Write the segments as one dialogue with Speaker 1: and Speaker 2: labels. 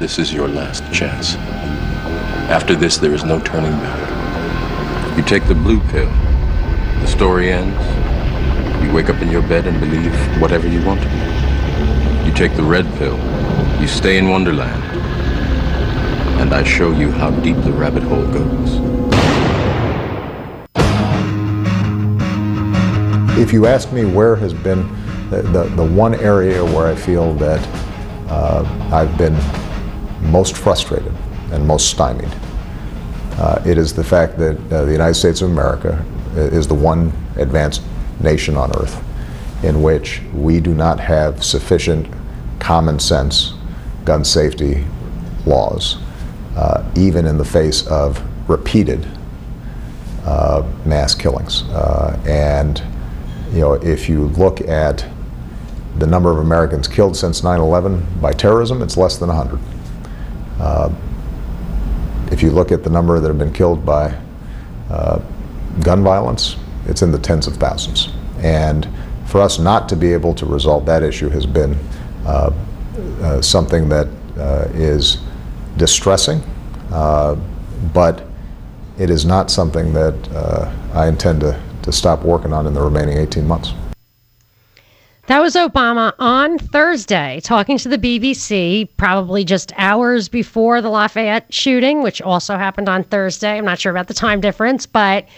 Speaker 1: This is your last chance. After this, there is no turning back. You take the blue pill, the story ends. You wake up in your bed and believe whatever you want to believe. You take the red pill, you stay in Wonderland, and I show you how deep the rabbit hole goes.
Speaker 2: If you ask me where has been the, the, the one area where I feel that uh, I've been most frustrated and most stymied, uh, it is the fact that uh, the United States of America is the one advanced nation on earth in which we do not have sufficient common sense gun safety laws, uh, even in the face of repeated uh, mass killings. Uh, and you know, if you look at the number of Americans killed since 9/11 by terrorism, it's less than 100. Uh, if you look at the number that have been killed by uh, gun violence, it's in the tens of thousands. And for us not to be able to resolve that issue has been uh, uh, something that uh, is distressing, uh, but it is not something that I intend to, to stop working on in the remaining 18 months.
Speaker 3: That was Obama on Thursday talking to the BBC, probably just hours before the Lafayette shooting, which also happened on Thursday. I'm not sure about the time difference, but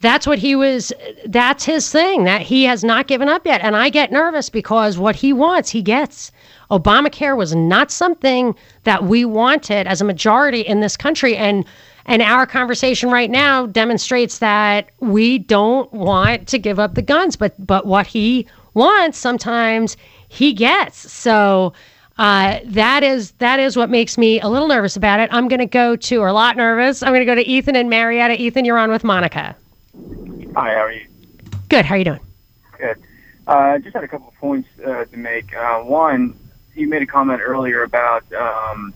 Speaker 3: that's what he was that's his thing that he has not given up yet. And i get nervous because what he wants he gets. Obamacare was not something that we wanted as a majority in this country. And and our conversation right now demonstrates that we don't want to give up the guns. But but what he wants sometimes he gets so uh, that is that is what makes me a little nervous about it. I'm going to go to, or a lot nervous. I'm going to go to Ethan and Marietta. Ethan, you're on with Monica.
Speaker 4: Hi, how are you?
Speaker 3: Good. How are you doing?
Speaker 4: Good. Uh, just had a couple of points uh, to make. Uh, one, you made a comment earlier about um,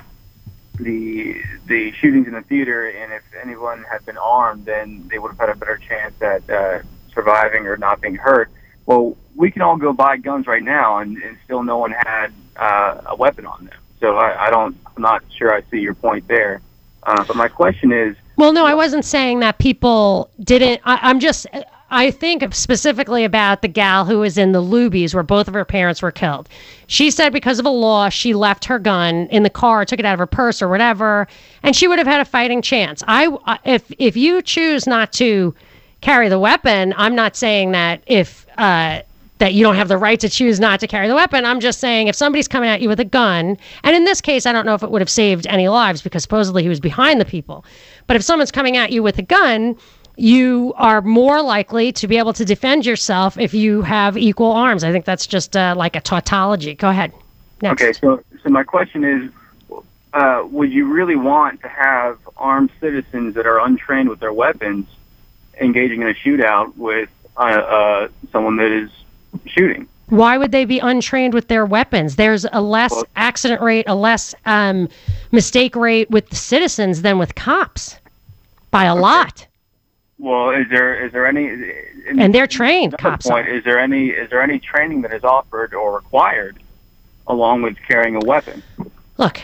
Speaker 4: the the shootings in the theater, and if anyone had been armed, then they would have had a better chance at uh, surviving or not being hurt. Well, we can all go buy guns right now, and, and still no one had uh, a weapon on them. So I, I don't, I'm not sure I see your point there. Uh, but my question is,
Speaker 3: Well, no, I wasn't saying that people didn't. I, I'm just. I think specifically about the gal who was in the Luby's where both of her parents were killed. She said because of a law, she left her gun in the car, took it out of her purse or whatever, and she would have had a fighting chance. I, if if you choose not to carry the weapon, I'm not saying that if uh, that you don't have the right to choose not to carry the weapon. I'm just saying if somebody's coming at you with a gun, and in this case, I don't know if it would have saved any lives because supposedly he was behind the people. But if someone's coming at you with a gun, you are more likely to be able to defend yourself if you have equal arms. I think that's just uh, like a tautology. Go ahead. Next.
Speaker 4: okay, so so my question is, uh, would you really want to have armed citizens that are untrained with their weapons engaging in a shootout with uh, uh, someone that is shooting?
Speaker 3: Why would they be untrained with their weapons? There's a less
Speaker 4: Well-
Speaker 3: accident rate, a less um, mistake rate with the citizens than with cops by a lot.
Speaker 4: Well, is there is there any?
Speaker 3: And they're trained, cops
Speaker 4: point:
Speaker 3: are.
Speaker 4: is there any is there any training that is offered or required along with carrying a weapon?
Speaker 3: Look,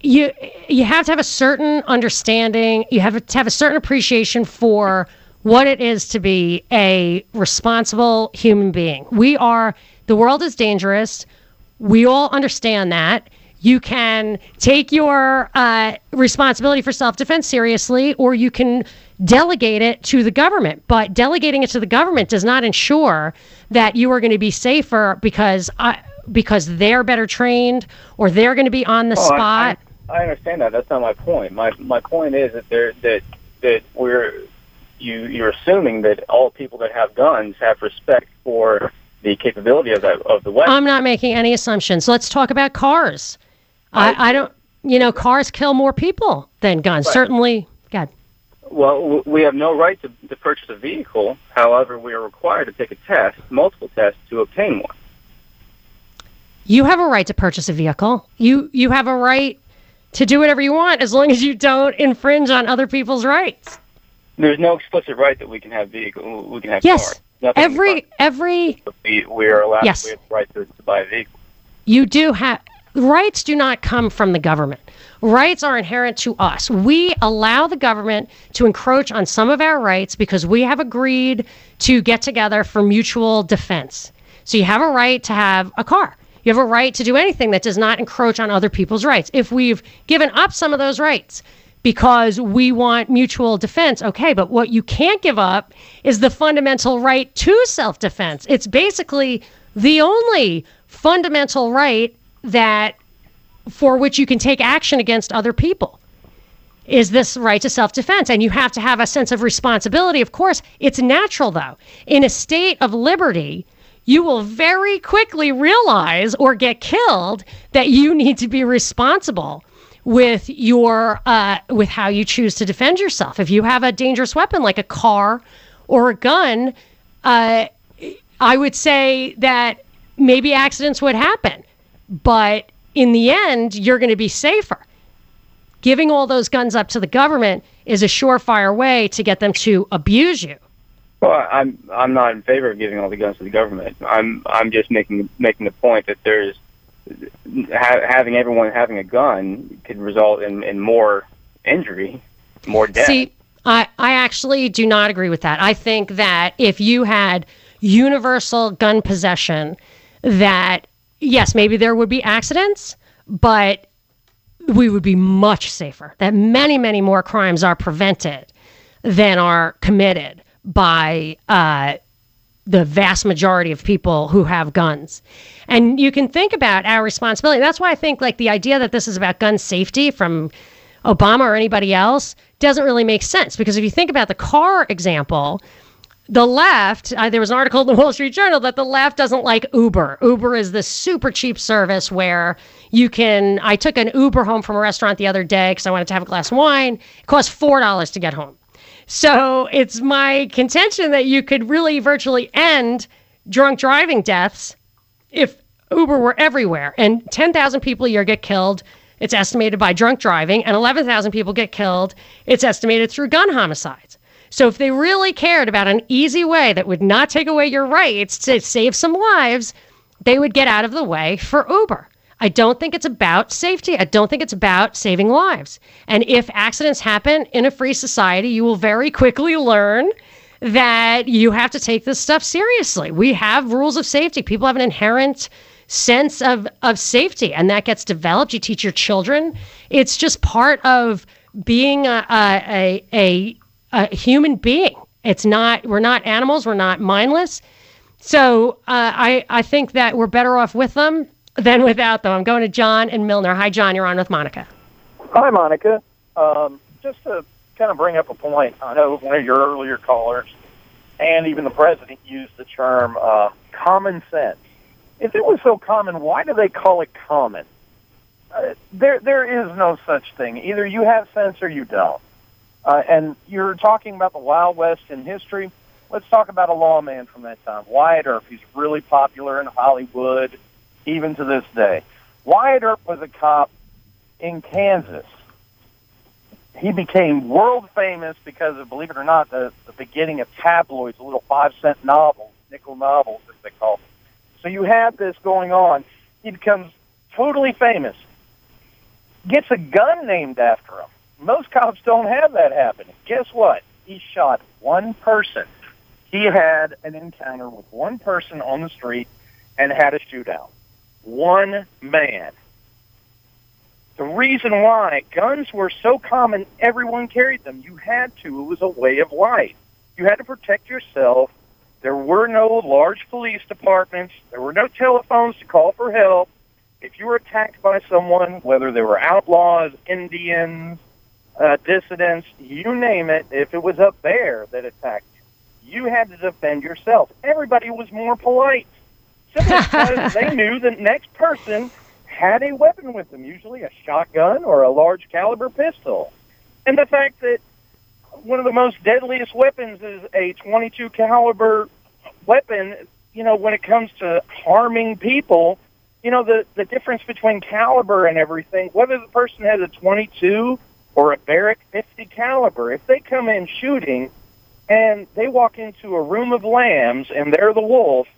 Speaker 3: you you have to have a certain understanding. You have to have a certain appreciation for what it is to be a responsible human being. We are the world is dangerous. We all understand that. You can take your uh, responsibility for self defense seriously, or you can delegate it to the government. But delegating it to the government does not ensure that you are going to be safer because I, because they're better trained or they're going to be on the
Speaker 4: Oh, I-
Speaker 3: spot.
Speaker 4: I, I understand that. That's not my point. My my point is that there that that we're you you're assuming that all people that have guns have respect for the capability of that of the weapon.
Speaker 3: I'm not making any assumptions. Let's talk about cars. I, I don't. you know, cars kill more people than guns.
Speaker 4: Right.
Speaker 3: Certainly, God.
Speaker 4: Well, we have no right to, to purchase a vehicle. However, we are required to take a test, multiple tests, to obtain one.
Speaker 3: You have a right to purchase a vehicle. You you have a right to do whatever you want as long as you don't infringe on other people's rights.
Speaker 4: There's no explicit right that we can have vehicle. We can have
Speaker 3: Yes.
Speaker 4: cars. Nothing in the
Speaker 3: Every every
Speaker 4: we we are allowed.
Speaker 3: Yes.
Speaker 4: We have the right to, to buy a vehicle.
Speaker 3: you do have rights do not come from the government. Rights are inherent to us. We allow the government to encroach on some of our rights because we have agreed to get together for mutual defense. So you have a right to have a car. You have a right to do anything that does not encroach on other people's rights. If we've given up some of those rights because we want mutual defense, okay, but what you can't give up is the fundamental right to self defense. It's basically the only fundamental right that for which you can take action against other people is this right to self defense. And you have to have a sense of responsibility. Of course, it's natural, though. In a state of liberty, you will very quickly realize or get killed that you need to be responsible with your uh, with how you choose to defend yourself. If you have a dangerous weapon like a car or a gun, uh, I would say that maybe accidents would happen, but in the end, you're going to be safer. Giving all those guns up to the government is a surefire way to get them to abuse you.
Speaker 4: Well, I'm I'm not in favor of giving all the guns to the government. I'm I'm just making making the point that there's ha- having everyone having a gun could result in, in more injury, more death.
Speaker 3: See, I, I actually do not agree with that. I think that if you had universal gun possession, that yes, maybe there would be accidents, but we would be much safer. That many, many more crimes are prevented than are committed by uh, the vast majority of people who have guns. And you can think about our responsibility. That's why I think like the idea that this is about gun safety from Obama or anybody else doesn't really make sense because if you think about the car example, the left, uh, there was an article in the Wall Street Journal that the left doesn't like Uber. Uber is this super cheap service where you can. I took an Uber home from a restaurant the other day because I wanted to have a glass of wine. It cost $4 to get home. So it's my contention that you could really virtually end drunk driving deaths if Uber were everywhere. And 10,000 people a year get killed. It's estimated by drunk driving, and 11,000 people get killed. It's estimated through gun homicides. So if they really cared about an easy way that would not take away your rights to save some lives, they would get out of the way for Uber. I don't think it's about safety. I don't think it's about saving lives. And if accidents happen in a free society, you will very quickly learn that you have to take this stuff seriously. We have rules of safety. People have an inherent sense of, of safety, and that gets developed. You teach your children. It's just part of being a, a, a, a human being. It's not, we're not animals, we're not mindless. So uh, I, I think that we're better off with them than without them. I'm going to John and Milner. Hi, John. You're on with Monica.
Speaker 5: Hi, Monica. Um, just to kind of bring up a point, I know one of your earlier callers and even the president used the term uh, common sense. If it was so common, why do they call it common? Uh, there, there is no such thing. Either you have sense or you don't. Uh, and you're talking about the Wild West in history. Let's talk about a lawman from that time, Wyatt Earp. He's really popular in Hollywood, even to this day. Wyatt Earp was a cop in Kansas. He became world famous because of, believe it or not, the, the beginning of tabloids, the little five cent novels, nickel novels, as they call them. So you have this going on. He becomes totally famous. Gets a gun named after him. Most cops don't have that happen. Guess what? He shot one person. He had an encounter with one person on the street and had a shootout. One man. The reason why guns were so common, everyone carried them. You had to. It was a way of life. You had to protect yourself. There were no large police departments. There were no telephones to call for help. If you were attacked by someone, whether they were outlaws, Indians, uh, dissidents, you name it, if it was a bear that attacked you, you had to defend yourself. Everybody was more polite because they knew the next person had a weapon with them, usually a shotgun or a large caliber pistol. And the fact that one of the most deadliest weapons is a 22 caliber weapon, you know, when it comes to harming people, you know, the, the difference between caliber and everything, whether the person has a 22 or a Barrett 50 caliber, if they come in shooting and they walk into a room of lambs and they're the wolf,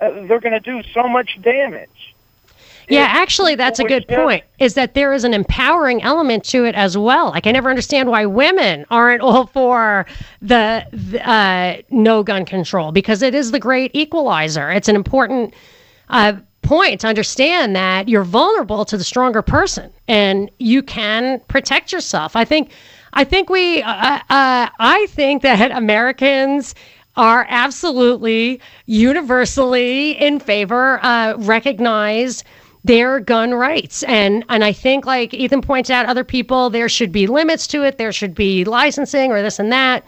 Speaker 5: uh, they're going to do so much damage.
Speaker 3: Yeah, actually, that's a good point. Is that there is an empowering element to it as well. Like I never understand why women aren't all for the, the uh, no gun control because it is the great equalizer. It's an important uh, point to understand that you're vulnerable to the stronger person and you can protect yourself. I think. I think we. Uh, uh, I think that Americans are absolutely universally in favor. Uh, recognize their gun rights. And and I think like Ethan points out, other people there should be limits to it. There should be licensing or this and that.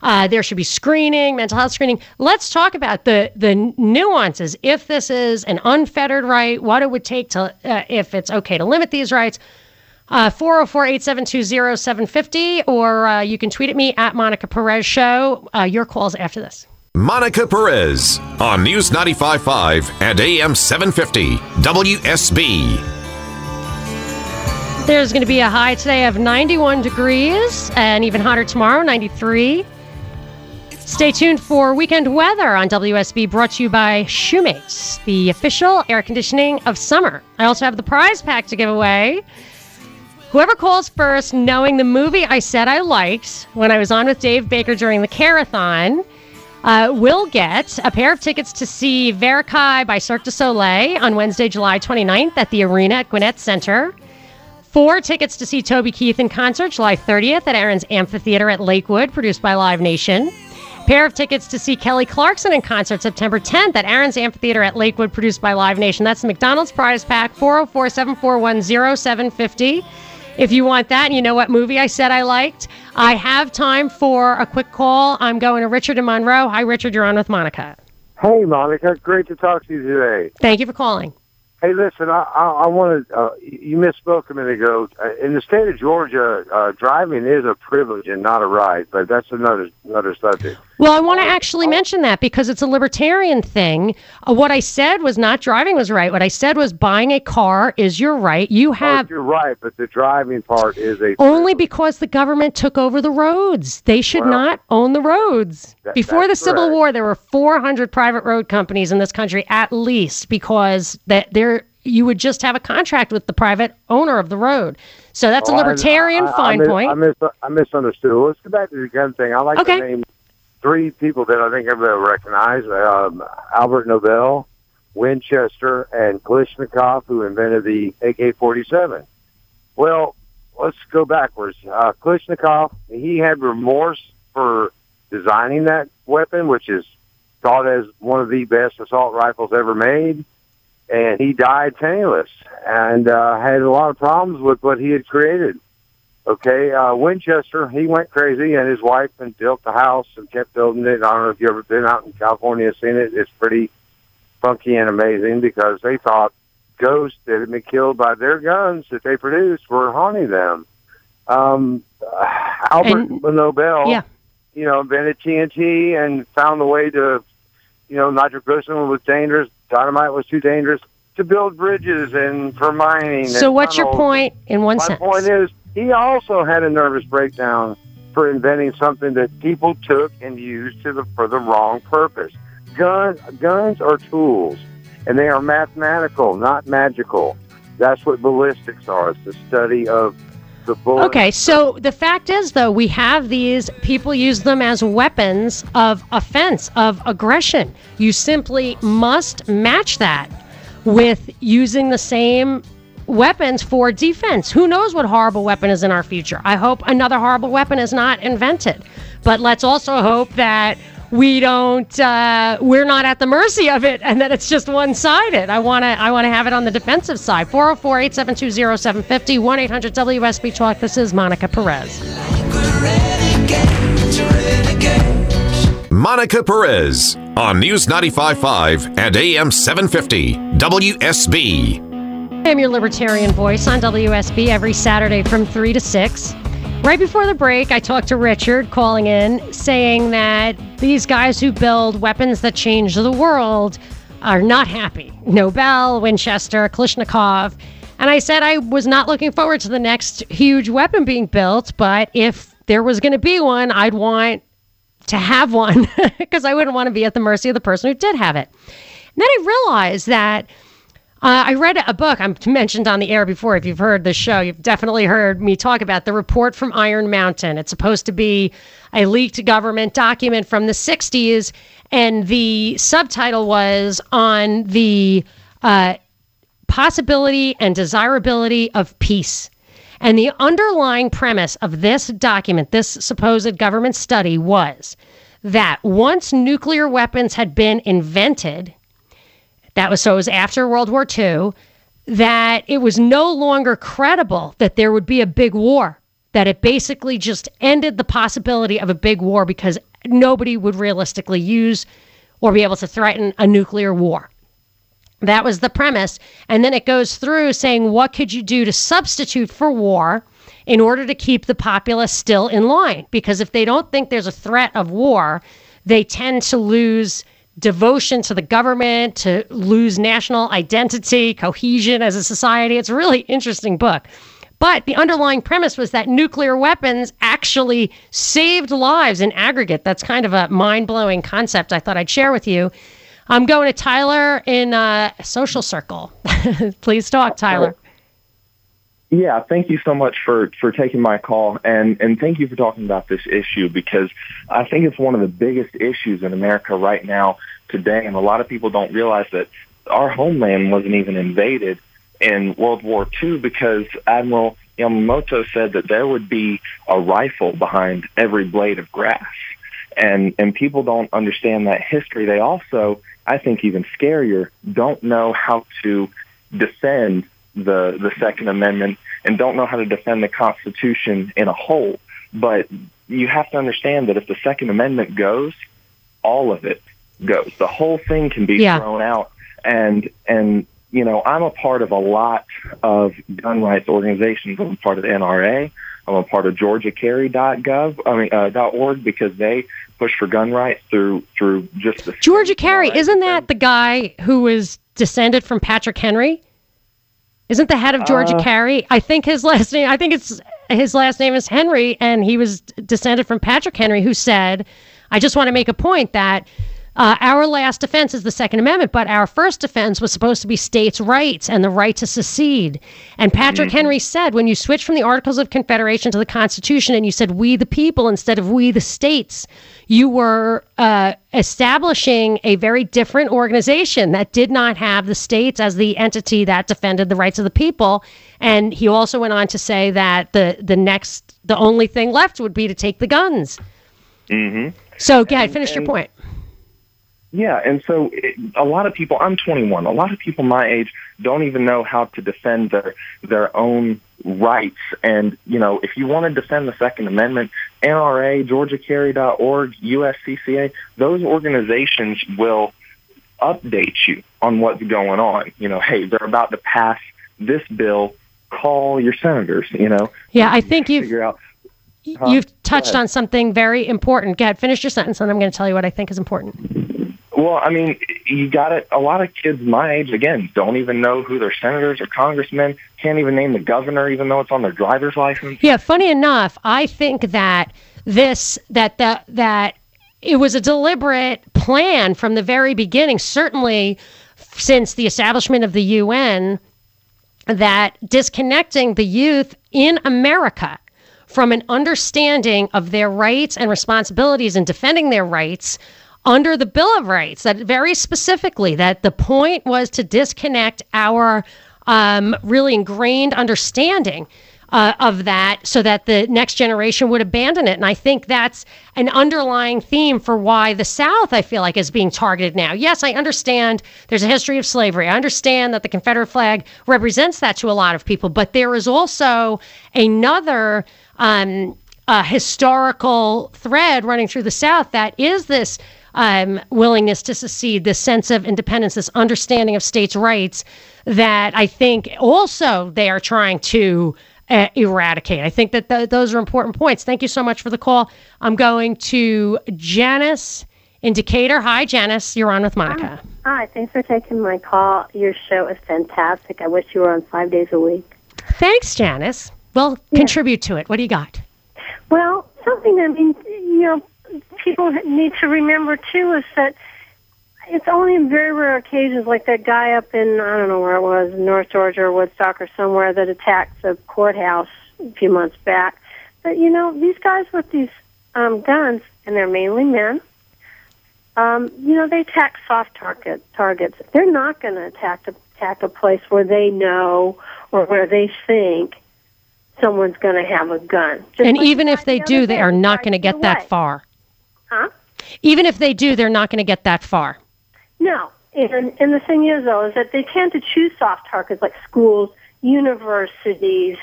Speaker 3: Uh, there should be screening, mental health screening. Let's talk about the the nuances. If this is an unfettered right, what it would take to uh, if it's okay to limit these rights. Uh, 404-872-0750 or uh, you can tweet at me at Monica Perez Show. Uh, your calls after this.
Speaker 6: Monica Perez on News 95.5 and AM 750 WSB.
Speaker 3: There's going to be a high today of 91 degrees and even hotter tomorrow, 93. Stay tuned for weekend weather on WSB brought to you by Shoemates, the official air conditioning of summer. I also have the prize pack to give away. Whoever calls first, knowing the movie I said I liked when I was on with Dave Baker during the Care-A-Thon, uh, will get a pair of tickets to see Varekai by Cirque du Soleil on Wednesday, July 29th at the Arena at Gwinnett Center. Four tickets to see Toby Keith in concert July 30th at Aaron's Amphitheater at Lakewood, produced by Live Nation. Pair of tickets to see Kelly Clarkson in concert September 10th at Aaron's Amphitheater at Lakewood, produced by Live Nation. That's the McDonald's prize pack, 404 741 0750. If you want that and you know what movie I said I liked, I have time for a quick call. I'm going to Richard in Monroe. Hi, Richard. You're on with Monica.
Speaker 7: Hey, Monica. Great to talk to you today.
Speaker 3: Thank you for calling.
Speaker 7: Hey, listen, I, I, I wanted, uh, you misspoke a minute ago. Uh, in the state of Georgia, uh, driving is a privilege and not a right, but that's another another subject.
Speaker 3: Well, I want to actually mention that because it's a libertarian thing. Uh, what I said was not driving was right. What I said was buying a car is your right. You have.
Speaker 7: Oh, you're right, but the driving part is a.
Speaker 3: Only because the government took over the roads. They should
Speaker 7: Well,
Speaker 3: not own the roads.
Speaker 7: that-
Speaker 3: Before the Civil
Speaker 7: correct.
Speaker 3: War, there were 400 private road companies in this country at least because that there you would just have a contract with the private owner of the road. So that's a
Speaker 7: Oh, I-
Speaker 3: libertarian
Speaker 7: I, I,
Speaker 3: fine
Speaker 7: I mis-
Speaker 3: point.
Speaker 7: I, mis- I misunderstood. Let's go back to the gun thing. I like
Speaker 3: Okay.
Speaker 7: to name three people that I think everybody will recognize: um, Albert Nobel, Winchester, and Kalashnikov, who invented the AK-47. Well, let's go backwards. Uh, Kalashnikov, he had remorse for designing that weapon, which is thought as one of the best assault rifles ever made. And he died penniless and uh, had a lot of problems with what he had created. Okay, uh, Winchester, he went crazy, and his wife and built the house and kept building it. I don't know if you've ever been out in California and seen it. It's pretty funky and amazing because they thought ghosts that had been killed by their guns that they produced were haunting them. Um, Albert
Speaker 3: And-
Speaker 7: Nobel,
Speaker 3: yeah.
Speaker 7: you know, invented TNT and found the way to, you know, nitroglycerin was dangerous, dynamite was too dangerous to build bridges and for mining.
Speaker 3: So what's your point in one
Speaker 7: My
Speaker 3: sentence?
Speaker 7: point is, he also had a nervous breakdown for inventing something that people took and used to the for the wrong purpose. Gun, guns are tools, and they are mathematical, not magical. That's what ballistics are. It's the study of.
Speaker 3: Okay, so the fact is, though, we have these people use them as weapons of offense, of aggression. You simply must match that with using the same weapons for defense. Who knows what horrible weapon is in our future? I hope another horrible weapon is not invented. But let's also hope that we don't uh, we're not at the mercy of it and that it's just one-sided i want to i want to have it on the defensive side 404-872-0750 1-800-wsb talk this is monica perez
Speaker 6: Monica Perez on News 95.5 and AM 750 WSB.
Speaker 3: I'm your libertarian voice on WSB every Saturday from 3 to 6. Right before the break, I talked to Richard calling in saying that these guys who build weapons that change the world are not happy. Nobel, Winchester, Kalashnikov. And I said I was not looking forward to the next huge weapon being built, but if there was going to be one, I'd want to have one because I wouldn't want to be at the mercy of the person who did have it. And then I realized that uh, I read a book I mentioned on the air before. If you've heard the show, you've definitely heard me talk about the report from Iron Mountain. It's supposed to be a leaked government document from the 60s, and the subtitle was on the uh, possibility and desirability of peace. And the underlying premise of this document, this supposed government study, was that once nuclear weapons had been invented, that was so it was after World War II, that it was no longer credible that there would be a big war, that it basically just ended the possibility of a big war because nobody would realistically use or be able to threaten a nuclear war. That was the premise. And then it goes through saying, what could you do to substitute for war in order to keep the populace still in line? Because if they don't think there's a threat of war, they tend to lose devotion to the government, to lose national identity, cohesion as a society. It's a really interesting book. But the underlying premise was that nuclear weapons actually saved lives in aggregate. That's kind of a mind blowing concept I thought I'd share with you. I'm going to Tyler in a social circle. Please talk, Tyler.
Speaker 8: Yeah, thank you so much for, for taking my call and, and thank you for talking about this issue because I think it's one of the biggest issues in America right now today and a lot of people don't realize that our homeland wasn't even invaded in World War II because Admiral Yamamoto said that there would be a rifle behind every blade of grass. And and people don't understand that history. They also, I think even scarier, don't know how to defend the the Second Amendment and don't know how to defend the Constitution in a whole. But you have to understand that if the Second Amendment goes, all of it goes. The whole thing can be
Speaker 3: Yeah.
Speaker 8: thrown out. And and you know, I'm a part of a lot of gun rights organizations. I'm a part of the NRA. I'm a part of GeorgiaCarry.gov. I mean, uh, dot .org because they push for gun rights through through just the
Speaker 3: Georgia Carry, isn't that the guy who was descended from Patrick Henry? Isn't the head of Georgia
Speaker 8: Uh,
Speaker 3: Carry? I think his last name. I think it's his last name is Henry, and he was descended from Patrick Henry, who said, "I just want to make a point that." Uh, our last defense is the Second Amendment, but our first defense was supposed to be states' rights and the right to secede. And Patrick Henry said, when you switch from the Articles of Confederation to the Constitution and you said we the people instead of we the states, you were uh, establishing a very different organization that did not have the states as the entity that defended the rights of the people. And he also went on to say that the the next, the only thing left would be to take the guns.
Speaker 8: Mm-hmm.
Speaker 3: So, go ahead, finish your point.
Speaker 8: Yeah, and so it, a lot of people. I'm 21. A lot of people my age don't even know how to defend their their own rights. And you know, if you want to defend the Second Amendment, NRA, GeorgiaCarry.org, USCCA, those organizations will update you on what's going on. You know, hey, they're about to pass this bill. Call your senators. You know,
Speaker 3: Yeah, I think you've
Speaker 8: figure out. Huh?
Speaker 3: you've touched on something very important. Go ahead, finish your sentence, and I'm going to tell you what I think is important.
Speaker 8: Well, I mean, you got it. A lot of kids my age, again, don't even know who their senators or congressmen. Can't even name the governor, even though it's on their driver's license.
Speaker 3: Yeah, funny enough, I think that this that that that it was a deliberate plan from the very beginning. Certainly, since the establishment of the UN, that disconnecting the youth in America from an understanding of their rights and responsibilities and defending their rights under the Bill of Rights, that very specifically, that the point was to disconnect our um, really ingrained understanding uh, of that so that the next generation would abandon it. And I think that's an underlying theme for why the South, I feel like, is being targeted now. Yes, I understand there's a history of slavery. I understand that the Confederate flag represents that to a lot of people, but there is also another. Um, uh, historical thread running through the South that is this um, willingness to secede, this sense of independence, this understanding of states' rights that I think also they are trying to uh, eradicate. I think that th- those are important points. Thank you so much for the call. I'm going to Janice in Decatur. Hi, Janice. You're on with Monica.
Speaker 9: Hi, thanks for taking my call. Your show is fantastic. I wish you were on five days a week.
Speaker 3: Thanks, Janice. Well, contribute to it. What do you got?
Speaker 9: Well, something I mean, you know, people need to remember too is that it's only in very rare occasions, like that guy up in I don't know where it was, North Georgia or Woodstock or somewhere, that attacked the courthouse a few months back. But you know, these guys with these um, guns, and they're mainly men. Um, you know, they attack soft target targets. They're not going to attack a, attack a place where they know or where they think someone's going to have a gun. Just
Speaker 3: and even if they
Speaker 9: the
Speaker 3: do, they are not going to get that far.
Speaker 9: Huh?
Speaker 3: Even if they do, they're not going to get that far.
Speaker 9: No. And and the thing is though is that they tend to choose soft targets like schools, universities,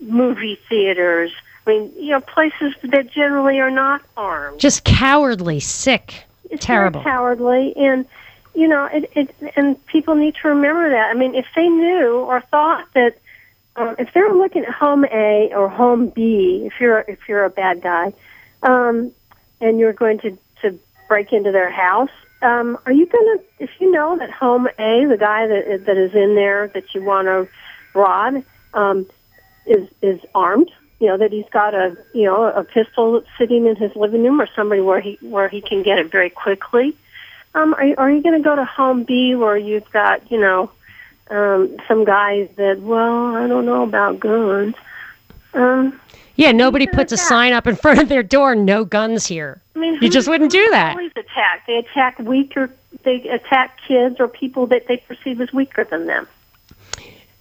Speaker 9: movie theaters. I mean, you know, places that generally are not armed.
Speaker 3: Just cowardly, sick,
Speaker 9: It's
Speaker 3: terrible.
Speaker 9: cowardly and you know, it, it and people need to remember that. I mean, if they knew or thought that um, if they're looking at home A or home B, if you're if you're a bad guy, um, and you're going to to break into their house, um, are you going to if you know that home A, the guy that that is in there that you want to rob, um, is is armed? You know that he's got a you know a pistol sitting in his living room or somebody where he where he can get it very quickly. Um, are, you, are you going to go to Home B where you've got, you know, um, some guys that, well, I don't know about guns. Um,
Speaker 3: Yeah, nobody puts a sign up in front of their door, no guns here.
Speaker 9: I mean,
Speaker 3: You just wouldn't do that.
Speaker 9: Always attack. They attack weaker. They attack kids or people that they perceive as weaker than them.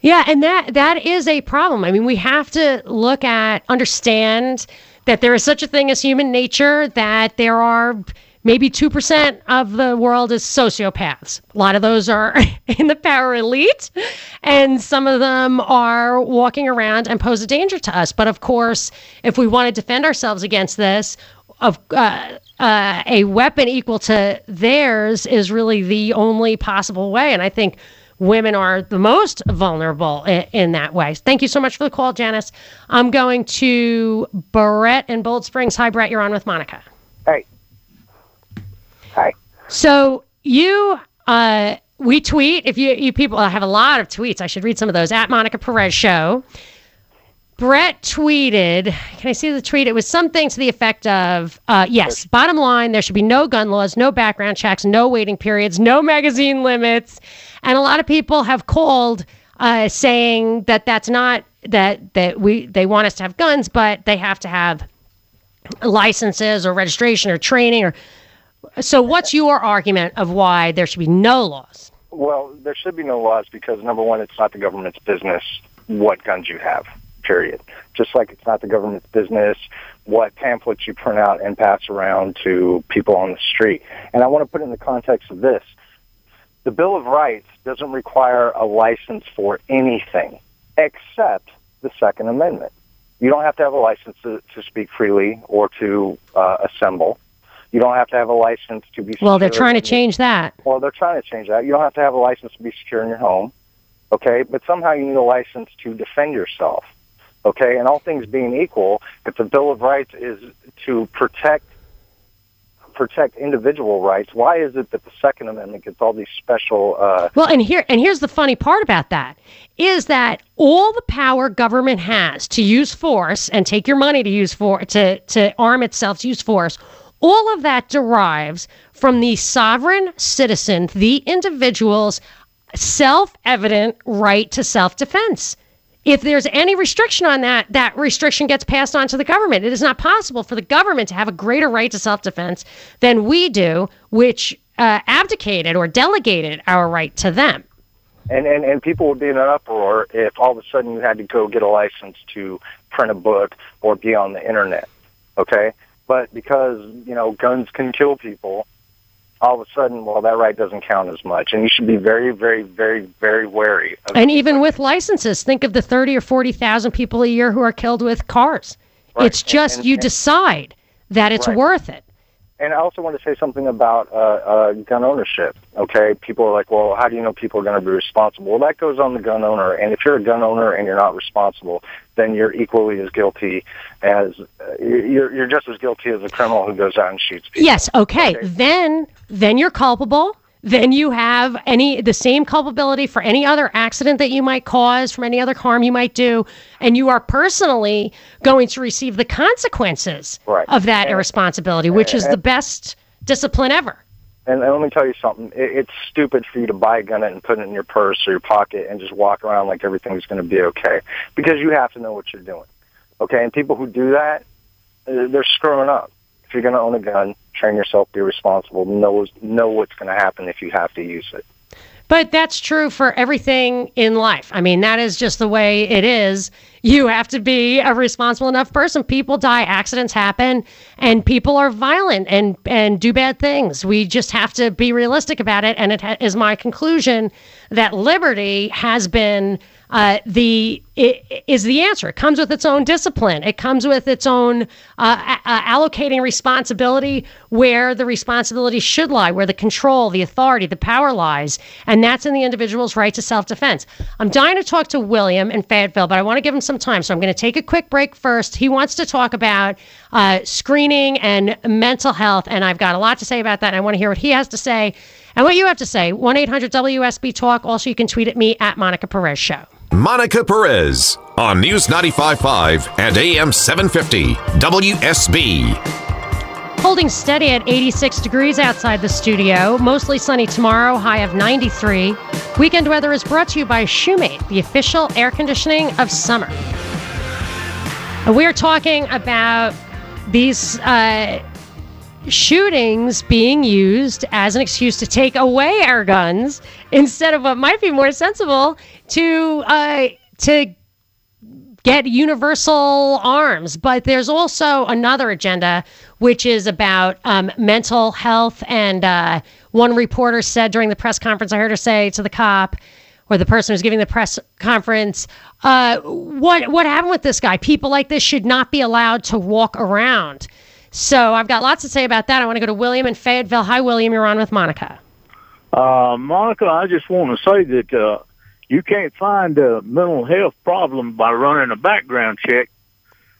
Speaker 3: Yeah, and that that is a problem. I mean, we have to look at understand that there is such a thing as human nature that there are maybe 2% of the world is sociopaths. A lot of those are in the power elite and some of them are walking around and pose a danger to us. But of course, if we want to defend ourselves against this, of uh, uh, a weapon equal to theirs is really the only possible way. And I think women are the most vulnerable in, in that way. Thank you so much for the call, Janice. I'm going to Brett in Bold Springs. Hi, Brett. You're on with Monica.
Speaker 10: Hey. Hi.
Speaker 3: So you, uh, we tweet. If you, you people I have a lot of tweets, I should read some of those at Monica Perez Show. Brett tweeted, can I see the tweet? It was something to the effect of uh, yes, bottom line, there should be no gun laws, no background checks, no waiting periods, no magazine limits. And a lot of people have called uh, saying that that's not that that we they want us to have guns, but they have to have licenses or registration or training or so what's your argument of why there should be no laws?
Speaker 10: Well, there should be no laws because number one, it's not the government's business what guns you have. Period. Just like it's not the government's business what pamphlets you print out and pass around to people on the street. And I want to put it in the context of this: the Bill of Rights doesn't require a license for anything except the Second Amendment. You don't have to have a license to, to speak freely or to uh, assemble. You don't have to have a license to be. Secure.
Speaker 3: Well, they're trying to change that.
Speaker 10: Well, they're trying to change that. You don't have to have a license to be secure in your home, okay? But somehow you need a license to defend yourself, okay? And all things being equal, if the Bill of Rights is to protect protect individual rights, why is it that the Second Amendment gets all these special? Uh,
Speaker 3: Well, and here and here's the funny part about that is that all the power government has to use force and take your money to use for to to arm itself to use force, all of that derives from the sovereign citizen, the individual's self-evident right to self-defense. If there's any restriction on that, that restriction gets passed on to the government. It is not possible for the government to have a greater right to self defense than we do, which uh, abdicated or delegated our right to them.
Speaker 10: and, and, and people would be in an uproar if all of a sudden you had to go get a license to print a book or be on the internet, okay? But because, you know, guns can kill people, all of a sudden, well, that right doesn't count as much. And you should be very, very, very, very wary of
Speaker 3: And even with licenses, think of the 30 or 40,000 people a year who are killed with cars.
Speaker 10: Right.
Speaker 3: It's just
Speaker 10: And-
Speaker 3: you
Speaker 10: and-
Speaker 3: decide that it's
Speaker 10: Right.
Speaker 3: worth it.
Speaker 10: And I also want to say something about uh, uh, gun ownership. Okay, people are like, "Well, how do you know people are going to be responsible?" Well, that goes on the gun owner. And if you're a gun owner and you're not responsible, then you're equally as guilty as uh, you're you're just as guilty as a criminal who goes out and shoots people.
Speaker 3: Yes, okay. Then then you're culpable. Then you have any the same culpability for any other accident that you might cause, from any other harm you might do, and you are personally going to receive the consequences
Speaker 10: Right.
Speaker 3: of that
Speaker 10: And-
Speaker 3: irresponsibility, which is the best discipline ever.
Speaker 10: And, and let me tell you something. It, it's stupid for you to buy a gun and put it in your purse or your pocket and just walk around like everything's going to be okay because you have to know what you're doing. Okay, and people who do that, they're screwing up. You're going to own a gun, train yourself, be responsible, know know what's going to happen if you have to use it.
Speaker 3: But that's true for everything in life. I mean, that is just the way it is. You have to be a responsible enough person. People die, accidents happen, and people are violent and and do bad things. We just have to be realistic about it. And it ha- is my conclusion that liberty has been uh, the i is the answer. It comes with its own discipline. It comes with its own uh, a- allocating responsibility where the responsibility should lie, where the control, the authority, the power lies, and that's in the individual's right to self-defense. I'm dying to talk to William in Fayetteville, but I want to give him some time, so I'm going to take a quick break first. He wants to talk about uh, screening and mental health, and I've got a lot to say about that. And I want to hear what he has to say and what you have to say. One 800 WSB Talk. Also, you can tweet at me at Monica Perez Show.
Speaker 6: Monica Perez on News 95.5 and AM 750 WSB.
Speaker 3: Holding steady at 86 degrees outside the studio. Mostly sunny tomorrow, high of 93. Weekend weather is brought to you by Shoemate, the official air conditioning of summer. We're talking about these uh, shootings being used as an excuse to take away our guns instead of what might be more sensible to uh, to get universal arms. But there's also another agenda, which is about um, mental health. And uh, one reporter said during the press conference, I heard her say to the cop, or the person who's giving the press conference, uh, what what happened with this guy? People like this should not be allowed to walk around. So I've got lots to say about that. I want to go to William in Fayetteville. Hi, William. You're on with Monica.
Speaker 11: Uh, Monica, I just want to say that uh, you can't find a mental health problem by running a background check,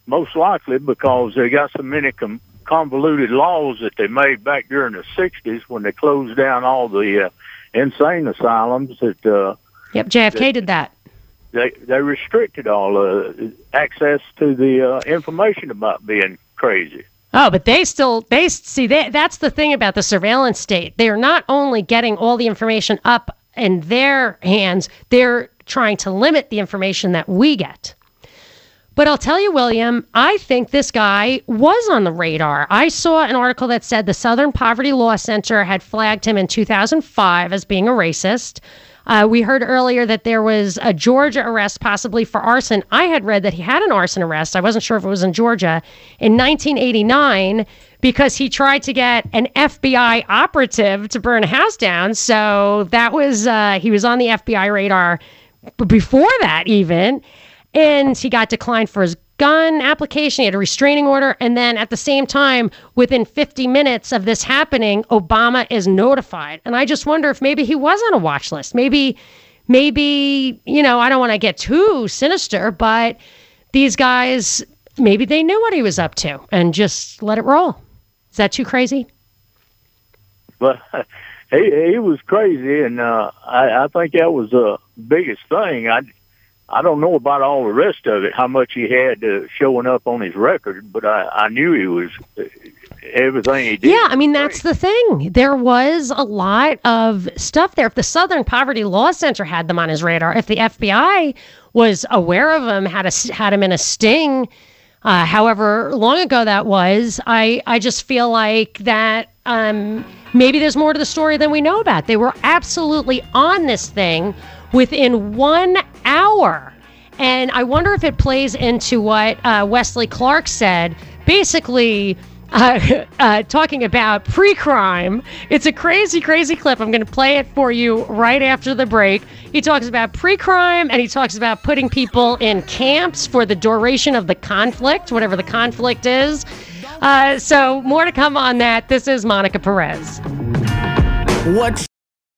Speaker 11: most likely because they got so many com- convoluted laws that they made back during the 60s when they closed down all the uh, insane asylums that uh,
Speaker 3: Yep, JFK did that.
Speaker 11: they, they restricted all uh, access to the uh, information about being crazy.
Speaker 3: Oh, but they still they see that that's the thing about the surveillance state. They are not only getting all the information up in their hands, they're trying to limit the information that we get. But I'll tell you, William, I think this guy was on the radar. I saw an article that said the Southern Poverty Law Center had flagged him in 2005 as being a racist. Uh, we heard earlier that there was a Georgia arrest, possibly for arson. I had read that he had an arson arrest. I wasn't sure if it was in Georgia in 1989 because he tried to get an FBI operative to burn a house down. So that was, uh, he was on the FBI radar before that, even. And he got declined for his gun application. He had a restraining order. And then at the same time, within 50 minutes of this happening, Obama is notified. And I just wonder if maybe he was on a watch list. Maybe, maybe, you know, I don't want to get too sinister, but these guys, maybe they knew what he was up to and just let it roll. Is that too crazy?
Speaker 11: But he he was crazy, and uh, I, I think that was the biggest thing. I I don't know about all the rest of it, how much he had uh, showing up on his record, but I, I knew he was uh, everything he did.
Speaker 3: Yeah, I mean that's the thing. There was a lot of stuff there. If the Southern Poverty Law Center had them on his radar, if the FBI was aware of him, had a, had him in a sting, uh, however long ago that was, I I just feel like that um, maybe there's more to the story than we know about. They were absolutely on this thing within one hour. And I wonder if it plays into what uh, Wesley Clark said. Basically, uh, uh, talking about pre crime. It's a crazy, crazy clip. I'm going to play it for you right after the break. He talks about pre crime and he talks about putting people in camps for the duration of the conflict, whatever the conflict is. Uh, so more to come on that. This is Monica Perez.
Speaker 12: What?